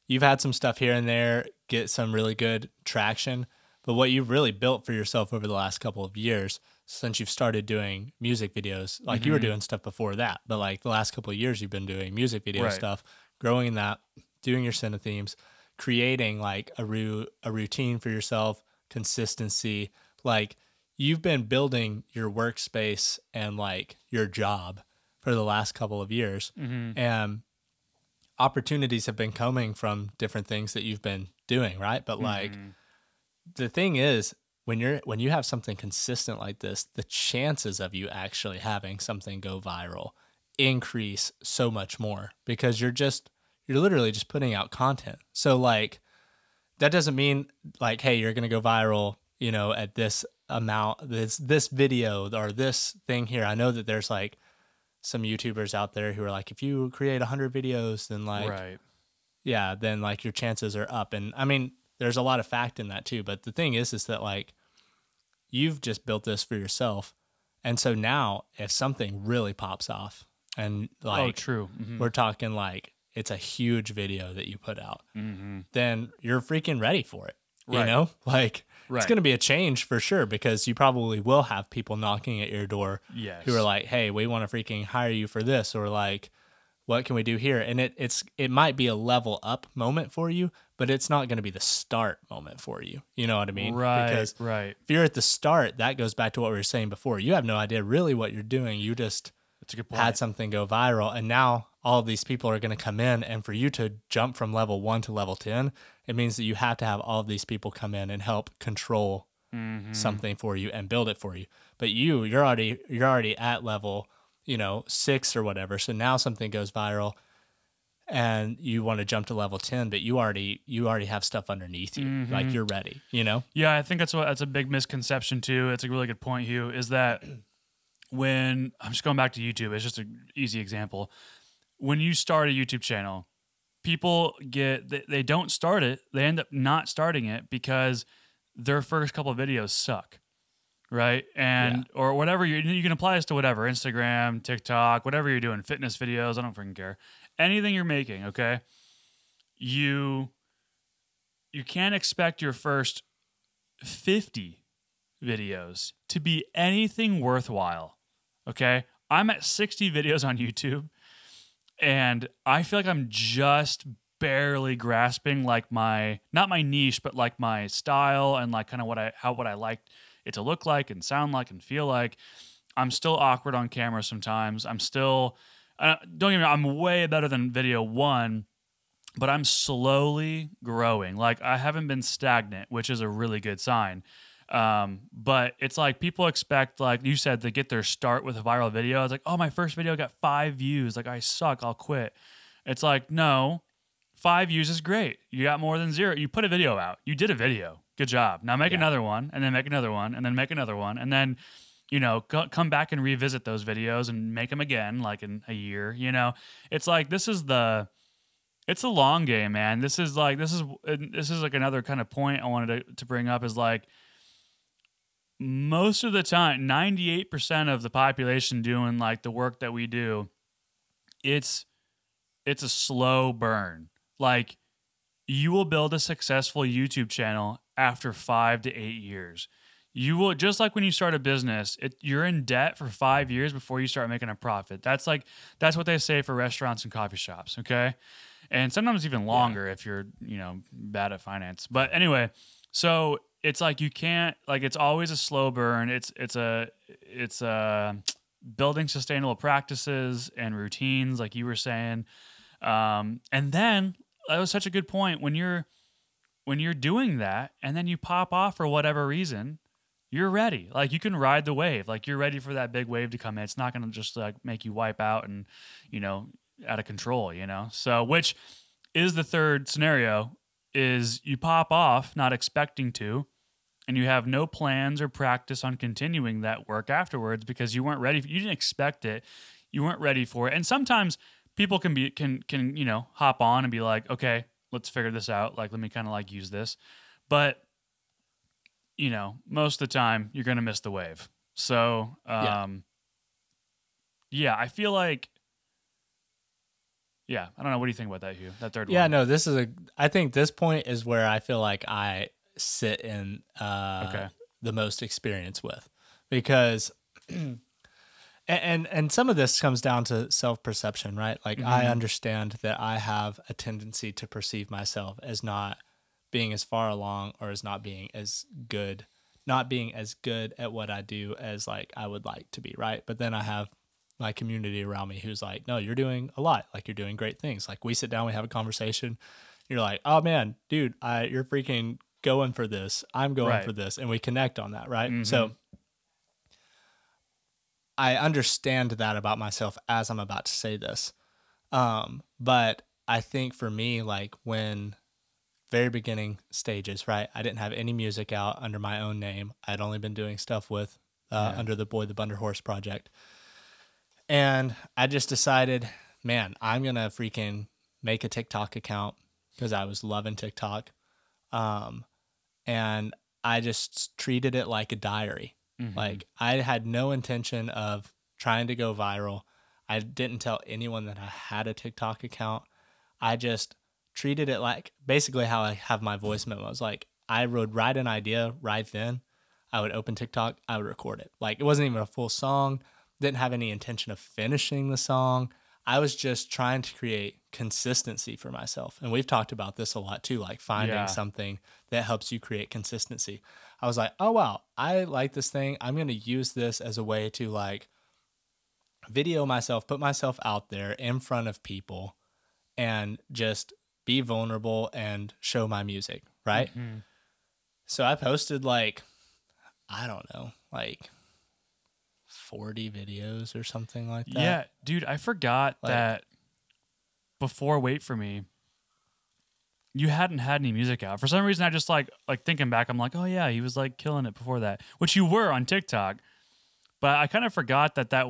you've had some stuff here and there get some really good traction, but what you've really built for yourself over the last couple of years since you've started doing music videos, like you were
Mhm.
doing stuff before that, but like the last couple of years you've been doing music video
Right.
stuff, growing that, doing your cine themes, creating like a ru- a routine for yourself, consistency, like you've been building your workspace and like your job for the last couple of years
Mhm.
and opportunities have been coming from different things that you've been doing right but like
Mhm.
the thing is when you're when you have something consistent like this the chances of you actually having something go viral increase so much more because you're just you're literally just putting out content so like that doesn't mean like hey you're going to go viral you know at this amount this this video or this thing here i know that there's like some youtubers out there who are like if you create 100 videos then like
right.
yeah, then like your chances are up. And I mean, there's a lot of fact in that too. But the thing is, is that like you've just built this for yourself. And so now if something really pops off and like,
oh, true. Mhm.
we're talking like it's a huge video that you put out,
Mhm.
then you're freaking ready for it. You know, *laughs* like it's going to be a change for sure because you probably will have people knocking at your door
Yes.
who are like, "Hey, we want to freaking hire you for this," or like, "What can we do here?" And it it's it might be a level up moment for you, but it's not going to be the start moment for you. You know what I mean?
right.
Because
right.
if you're at the start, that goes back to what we were saying before. You have no idea really what you're doing. You just
That's a good point.
had something go viral, and now all of these people are going to come in, and for you to jump from level one to level ten, it means that you have to have all of these people come in and help control
Mhm.
something for you and build it for you. But you, you're already you're already at level, you know, six or whatever. So now something goes viral and you want to jump to level ten, but you already you already have stuff underneath you. Like
Mhm.
you're ready, you know?
Yeah, I think that's what that's a big misconception too. It's a really good point, Hugh. Is that when I'm just going back to YouTube, it's just an easy example. When you start a YouTube channel, people get they, they don't start it. They end up not starting it because their first couple of videos suck, right? And or whatever you you can apply this to whatever Instagram, TikTok, whatever you're doing, fitness videos. I don't freaking care. Anything you're making, okay? You you can't expect your first 50 videos to be anything worthwhile. Okay. I'm at 60 videos on YouTube and I feel like I'm just barely grasping like my not my niche but like my style and like kind of what I how what I like it to look like and sound like and feel like. I'm still awkward on camera sometimes. I'm still uh, don't get me wrong, I'm way better than video 1 but I'm slowly growing. Like I haven't been stagnant, which is a really good sign. Um, but it's like people expect, like you said, to get their start with a viral video. It's like, oh, my first video got five views. Like I suck. I'll quit. It's like, no, five views is great. You got more than zero. You put a video out. You did a video. Good job. Now make
Yeah.
another one, and then make another one, and then make another one, and then you know co- come back and revisit those videos and make them again, like in a year. You know, it's like this is the it's a long game, man. This is like this is this is like another kind of point I wanted to, to bring up is like most of the time, 98% of the population doing like the work that we do, it's it's a slow burn. Like you will build a successful YouTube channel after 5 to 8 years. You will just like when you start a business, it, you're in debt for 5 years before you start making a profit. That's like that's what they say for restaurants and coffee shops, okay? and sometimes even longer if you're you know bad at finance but anyway so it's like you can't like it's always a slow burn it's it's a it's a building sustainable practices and routines like you were saying um, and then that was such a good point when you're when you're doing that and then you pop off for whatever reason you're ready like you can ride the wave like you're ready for that big wave to come in it's not going to just like make you wipe out and you know out of control, you know? So, which is the third scenario is you pop off not expecting to and you have no plans or practice on continuing that work afterwards because you weren't ready you didn't expect it. You weren't ready for it. And sometimes people can be can can, you know, hop on and be like, "Okay, let's figure this out. Like let me kind of like use this." But you know, most of the time you're going to miss the wave. So, um
Yeah.
yeah, I feel like yeah, I don't know. What do you think about that, Hugh? That third
Yeah,
one.
Yeah, no, this is a I think this point is where I feel like I sit in uh
Okay.
the most experience with because *clears throat* and, and and some of this comes down to self-perception, right? Like I
Mhm.
understand that I have a tendency to perceive myself as not being as far along or as not being as good, not being as good at what I do as like I would like to be, right? But then I have my community around me who's like, no, you're doing a lot. Like you're doing great things. Like we sit down, we have a conversation. You're like, oh man, dude, I you're freaking going for this. I'm going
Right.
for this, and we connect on that, right?
Mhm.
So I understand that about myself as I'm about to say this. Um, but I think for me, like when very beginning stages, right? I didn't have any music out under my own name. I'd only been doing stuff with uh,
Yeah.
under the Boy the Bunder Horse project. And I just decided, man, I'm gonna freaking make a TikTok account, because I was loving TikTok. Um, and I just treated it like a diary.
Mhm.
Like I had no intention of trying to go viral. I didn't tell anyone that I had a TikTok account. I just treated it like basically how I have my voice memos. Like I would write an idea right then. I would open TikTok, I would record it. Like it wasn't even a full song, didn't have any intention of finishing the song. I was just trying to create consistency for myself. And we've talked about this a lot too, like finding
Yeah.
something that helps you create consistency. I was like, oh wow, I like this thing. I'm gonna use this as a way to like video myself, put myself out there in front of people and just be vulnerable and show my music, right?
Mhm.
So I posted like, I don't know, like 40 videos or something like that.
Yeah, dude, I forgot
Like-
that before Wait for Me, you hadn't had any music out. For some reason I just like like thinking back, I'm like, oh yeah, he was like killing it before that. Which you were on TikTok. But I kind of forgot that that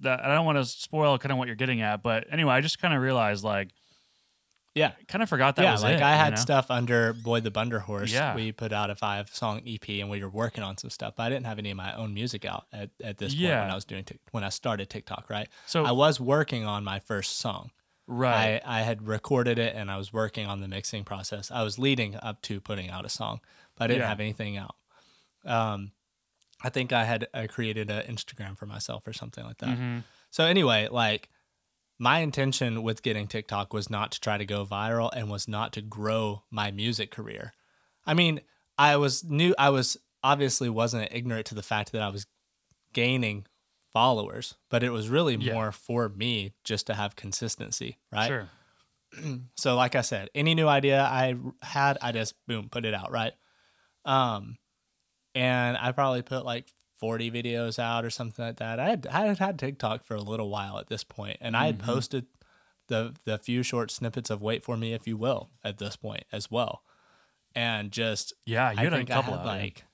that I don't want to spoil kind of what you're getting at, but anyway, I just kind of realized like
Yeah.
kind of forgot that
yeah,
was
like
it,
I
you
had
know?
stuff under Boy the Bunder Horse.
Yeah.
We put out a five song EP and we were working on some stuff, but I didn't have any of my own music out at, at this point
Yeah.
when I was doing Tik when I started TikTok, right?
So
I was working on my first song.
Right.
I, I had recorded it and I was working on the mixing process. I was leading up to putting out a song, but I didn't
Yeah.
have anything out. Um, I think I had I created an Instagram for myself or something like that.
Mhm.
So anyway, like my intention with getting TikTok was not to try to go viral and was not to grow my music career. I mean, I was new I was obviously wasn't ignorant to the fact that I was gaining followers, but it was really
Yeah.
more for me just to have consistency, right?
Sure. *clears throat*
So like I said, any new idea I had, I just boom, put it out, right? Um and I probably put like 40 videos out or something like that. I had I had had TikTok for a little while at this point, and I had
Mhm.
posted the the few short snippets of "Wait for Me" if you will at this point as well, and just
Yeah, you
I
had a couple
had
out,
like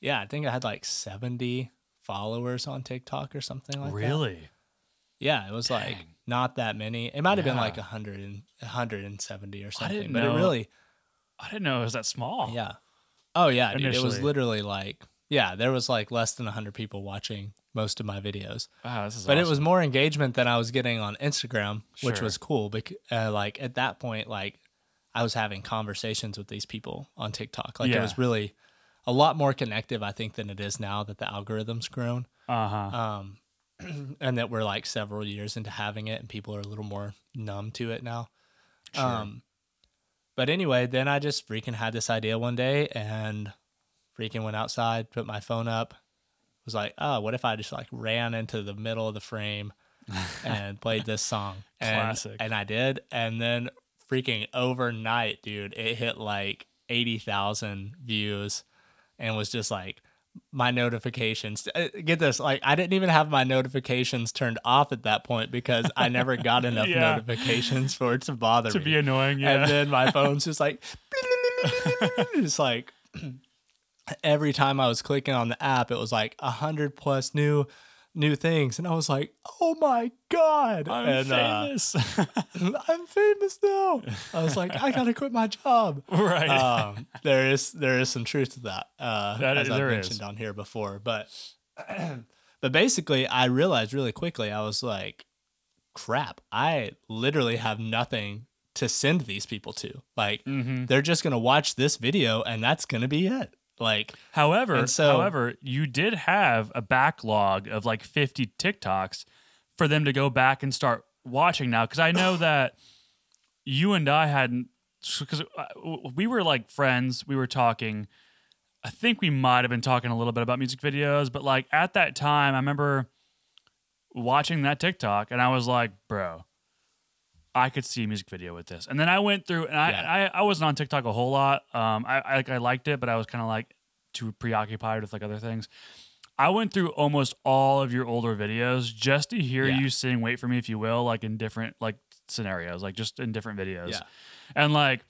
yeah, I think I had like 70 followers on TikTok or something like that.
really?
Yeah, it was like not that many. It might have been like
Yeah.
100 and 170 or something, but
know-
it really
I didn't know it was that small.
yeah. Oh yeah, dude. It was literally like yeah, there was like less than 100 people watching most of my videos.
Wow, this is
But it was more engagement than I was getting on Instagram, which was cool because uh, like at that point like I was having conversations with these people on TikTok. Like it was really a lot more connective I think than it is now that the algorithm's grown.
uh-huh.
Um *clears throat* and that we're like several years into having it and people are a little more numb to it now.
Sure.
Um, but anyway, then I just freaking had this idea one day and freaking went outside, put my phone up, was like, oh, what if I just like ran into the middle of the frame *laughs* and played this song? And,
Classic.
And I did. And then freaking overnight, dude, it hit like 80,000 views and was just like, my notifications uh, get this like i didn't even have my notifications turned off at that point because i never got *laughs* enough
Yeah.
notifications for it to bother
to
me
be annoying, yeah.
and then my phone's just like *laughs* it's like *clears throat* every time I was clicking on the app, it was like a hundred plus new new things, and I was like, "Oh my god!"
I'm
and, uh,
famous. *laughs*
I'm famous now. I was like, "I gotta quit my job." *laughs*
right.
Um, there is there is some truth to that, uh,
That
as
is- there
mentioned
is.
on here before. But *clears throat* but basically, I realized really quickly, I was like, "Crap! I literally have nothing to send these people to. Like,
hmm
they're just gonna watch this video, and that's gonna be it." Like,
However,
so-
however, you did have a backlog of like 50 TikToks for them to go back and start watching now. Because I know *sighs* that you and I hadn't, because uh, we were like friends, we were talking. I think we might have been talking a little bit about music videos, but like at that time, I remember watching that TikTok and I was like, bro, I could see a music video with this. And then I went through, and I,
Yeah.
I, I wasn't on TikTok a whole lot. Um, I, I, like, I liked it, but I was kind of like too preoccupied with like other things. I went through almost all of your older videos just to hear
Yeah.
you sing "Wait for Me" if you will, like in different like scenarios, like just in different videos.
Yeah.
And like,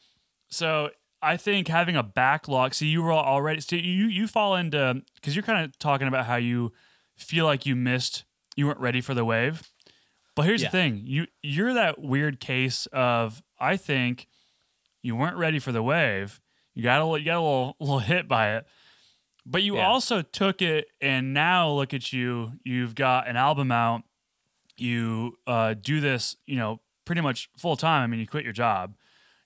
so I think having a backlog. See, you were already. So you you fall into because you're kind of talking about how you feel like you missed, you weren't ready for the wave. But here's
Yeah.
the thing: you you're that weird case of I think you weren't ready for the wave. You got a you got a little *laughs* little hit by it, but you
Yeah.
also took it, and now look at you. You've got an album out. You uh, do this, you know, pretty much full time. I mean, you quit your job,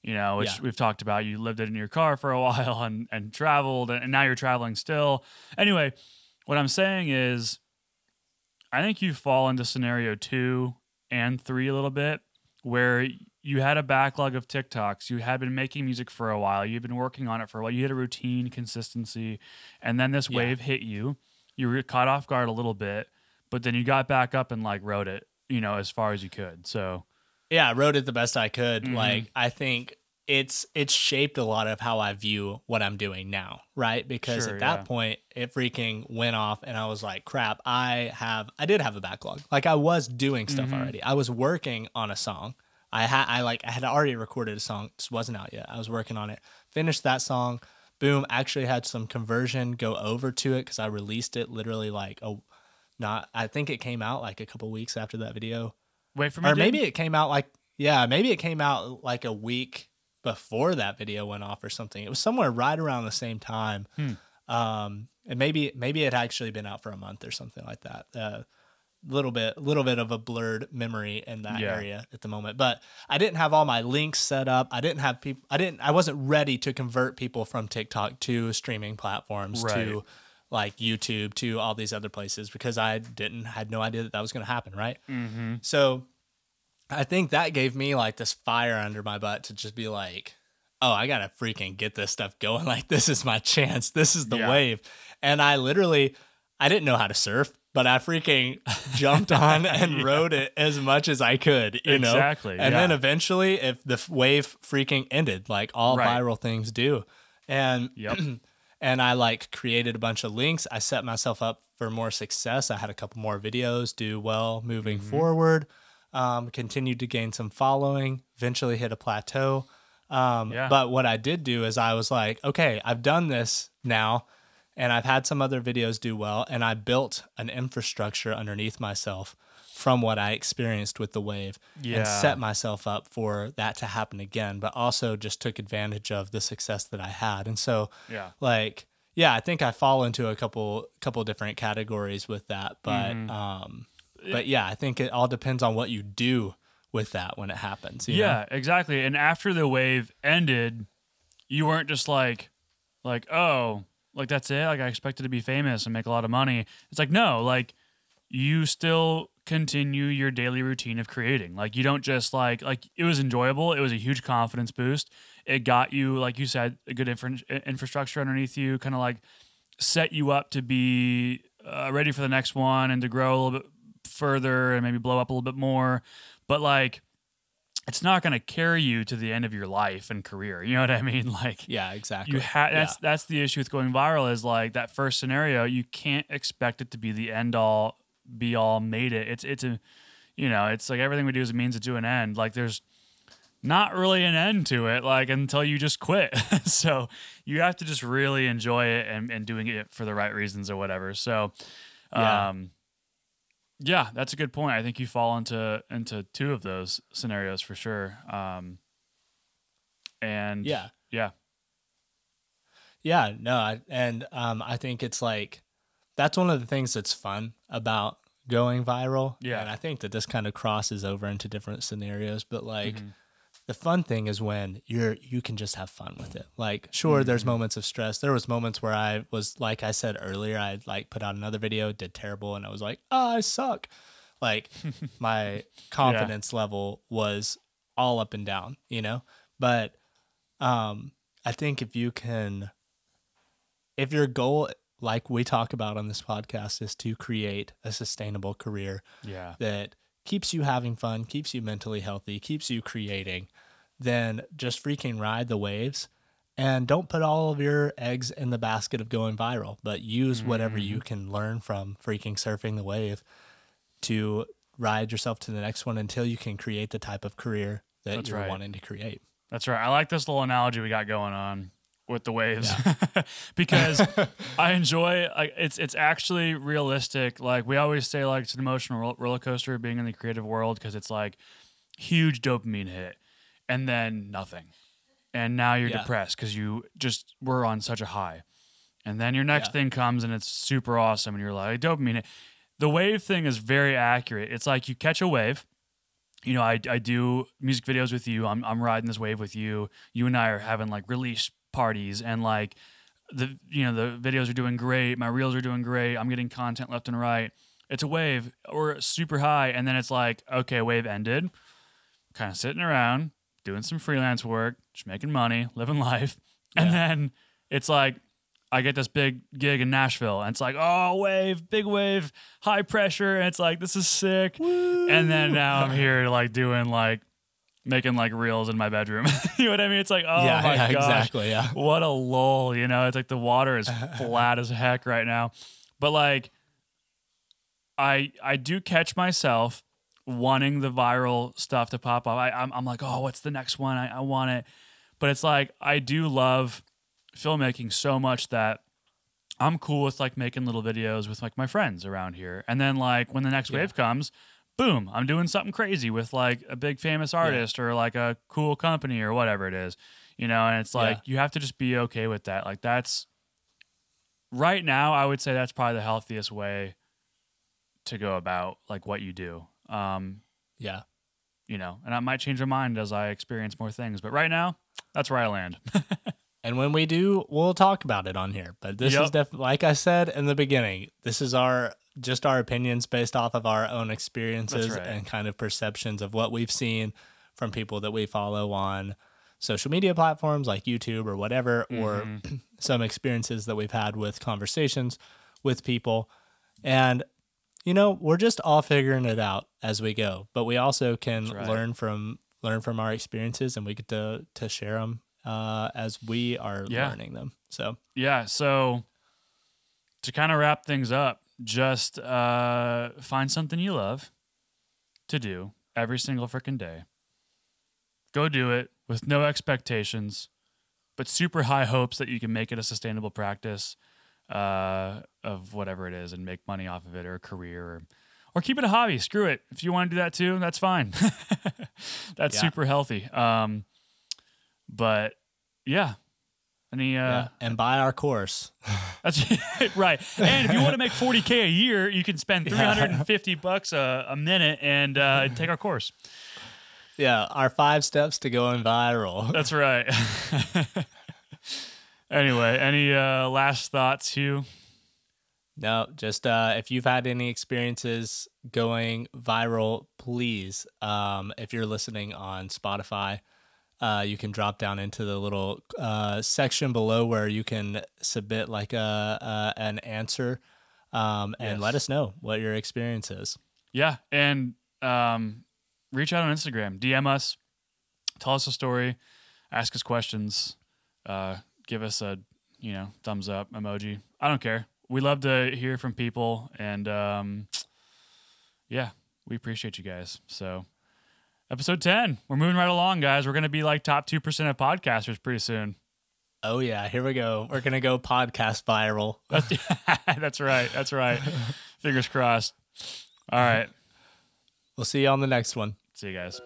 you know, which
Yeah.
we've talked about. You lived it in your car for a *laughs* while and and traveled, and now you're traveling still. Anyway, what I'm saying is, I think you fall into scenario two and three a little bit, where you had a backlog of TikToks. You had been making music for a while. You've been working on it for a while. You had a routine, consistency, and then this
Yeah.
wave hit you. You were caught off guard a little bit, but then you got back up and like wrote it, you know, as far as you could. So
yeah, I wrote it the best I could.
Mhm.
Like I think it's it's shaped a lot of how I view what I'm doing now, right? Because
Sure,
at that
yeah.
point it freaking went off and I was like, crap, I have I did have a backlog. Like I was doing stuff
Mhm.
already. I was working on a song. I had I like I had already recorded a song, just wasn't out yet. I was working on it. Finished that song. Boom, actually had some conversion go over to it cuz I released it literally like a not I think it came out like a couple weeks after that video
wait for me.
or maybe it came out like yeah maybe it came out like a week before that video went off or something it was somewhere right around the same time
Hmm.
um and maybe maybe it had actually been out for a month or something like that uh little bit little bit of a blurred memory in that
Yeah.
area at the moment but i didn't have all my links set up i didn't have people i didn't i wasn't ready to convert people from tiktok to streaming platforms
Right.
to like youtube to all these other places because i didn't had no idea that that was going to happen right
Mhm.
so I think that gave me like this fire under my butt to just be like, oh, I gotta freaking get this stuff going. *laughs* Like this is my chance. This is the
Yeah.
wave. And I literally I didn't know how to surf, but I freaking *laughs* jumped on *laughs* and
Yeah.
rode it as much as I could, you know.
Exactly,
And then eventually if the wave freaking ended, like all
Right.
viral things do. And
Yep. *clears throat*
and I like created a bunch of links. I set myself up for more success. I had a couple more videos do well moving
Mm-hmm.
forward. Um, continued to gain some following. Eventually hit a plateau. Um,
Yeah.
But what I did do is I was like, okay, I've done this now, and I've had some other videos do well, and I built an infrastructure underneath myself from what I experienced with the wave,
Yeah.
and set myself up for that to happen again. But also just took advantage of the success that I had, and so
Yeah.
like yeah i think i fall into a couple couple different categories with that but
Mhm.
um but yeah i think it all depends on what you do with that when it happens you know?
Yeah, exactly. And after the wave ended, you weren't just like, like, oh, like that's it. Like I expected to be famous and make a lot of money. It's like no, like you still continue your daily routine of creating. Like you don't just like like it was enjoyable. It was a huge confidence boost. It got you, like you said, a good infra- infrastructure underneath you, kind of like set you up to be uh, ready for the next one and to grow a little bit further and maybe blow up a little bit more. But like it's not going to carry you to the end of your life and career. You know what I mean? *laughs* Like
yeah exactly
you ha-
Yeah.
that's that's the issue with going viral is like that first scenario you can't expect it to be the end all be all made it it's it's a you know it's like everything we do is a means to an end like there's not really an end to it like until you just quit *laughs* so you have to just really enjoy it and, and doing it for the right reasons or whatever so
Yeah.
um yeah that's a good point. I think you fall into into two of those scenarios for sure. Um and
yeah.
yeah.
Yeah no I, and um i think it's like that's one of the things that's fun about going viral.
Yeah.
and i think that this kind of crosses over into different scenarios but like
Mhm.
The fun thing is when you're you can just have fun with it. Like sure there's
Mhm.
moments of stress. There was moments where i was like i said earlier i like put out another video did terrible and i was like oh i suck. Like *laughs* my confidence level was all up and down you know? But um i think if you can if your goal like we talk about on this podcast is to create a sustainable career
yeah.
that keeps you having fun, keeps you mentally healthy, keeps you creating, then just freaking ride the waves and don't put all of your eggs in the basket of going viral, but use whatever you
Mm-hmm.
can learn from freaking surfing the wave to ride yourself to the next one until you can create the type of career that
That's
you're
right.
wanting to create.
That's right. I like this little analogy we got going on with the waves *laughs* because *laughs* I enjoy like it's it's actually realistic. Like we always say, like it's an emotional ro- roller coaster being in the creative world because it's like huge dopamine hit and then nothing, and now you're
Yeah.
depressed because you just were on such a high. And then your next
Yeah.
thing comes and it's super awesome, and you're like dopamine. The wave thing is very accurate. It's like you catch a wave. You know, I, I do music videos with you. I'm I'm riding this wave with you. You and I are having like release parties and like the you know the videos are doing great. My reels are doing great. I'm getting content left and right. It's a wave or super high, and then it's like okay, wave ended. Kind of sitting around doing some freelance work, just making money, living life, *laughs* and then it's like I get this big gig in Nashville, and it's like, oh, wave, big wave, high pressure, and it's like this is sick. And then now I'm here, like doing like making like reels in my bedroom. *laughs* you know what I mean? It's like, oh
yeah,
my
yeah,
gosh,
exactly. Yeah.
what a lull. You know, it's like the water is flat as heck right now. But like, I I do catch myself wanting the viral stuff to pop up. I I'm, I'm like, oh, what's the next one? I, I want it. But it's like I do love filmmaking so much that I'm cool with like making little videos with like my friends around here. And then like when the next
Yeah.
wave comes, boom, I'm doing something crazy with like a big famous artist or like a cool company or whatever it is. You know, and it's like
Yeah.
you have to just be okay with that. Like that's right now I would say that's probably the healthiest way to go about like what you do. Um,
Yeah.
you know, and I might change my mind as I experience more things, but right now, that's where I land. *laughs*
And when we do, we'll talk about it on here. But this is
Yep.
definitely, like I said in the beginning, this is our just our opinions based off of our own experiences
right.
and kind of perceptions of what we've seen from people that we follow on social media platforms like YouTube or whatever, or
Mm-hmm. *clears throat*
some experiences that we've had with conversations with people. And you know, we're just all figuring it out as we go, but we also can
right.
learn from learn from our experiences and we get to to share them uh, as we are
Yeah.
learning them. So
yeah. So to kind of wrap things up, just uh, find something you love to do every single freaking day. Go do it with no expectations, but super high hopes that you can make it a sustainable practice uh, of whatever it is and make money off of it or a career or, or keep it a hobby. Screw it. If you want to do that too, that's fine. *laughs* that's
Yeah.
super healthy. Um, but yeah. Any, uh,
yeah. and buy our course. *laughs*
that's *laughs* right. And if you want to make 40K a year, you can spend 350 bucks a, a minute and uh, *laughs* take our course.
Yeah, our five steps to going viral.
That's right. anyway, any uh, last thoughts, Hugh?
No, just uh, if you've had any experiences going viral, please, um, if you're listening on Spotify, uh, you can drop down into the little uh, section below where you can submit like a, a an answer, um, and let us know what your experience is.
Yeah, and um, reach out on Instagram, DM us, tell us a story, ask us questions, uh, give us a you know thumbs up emoji. I don't care. We love to hear from people, and um, yeah, we appreciate you guys. So, episode ten, we're moving right along, guys. We're gonna be like top two percent of podcasters pretty soon.
Oh yeah, here we go. We're gonna go podcast viral.
That's, *laughs* that's right. That's right. *laughs* Fingers crossed. All right.
We'll see you on the next one.
See you guys.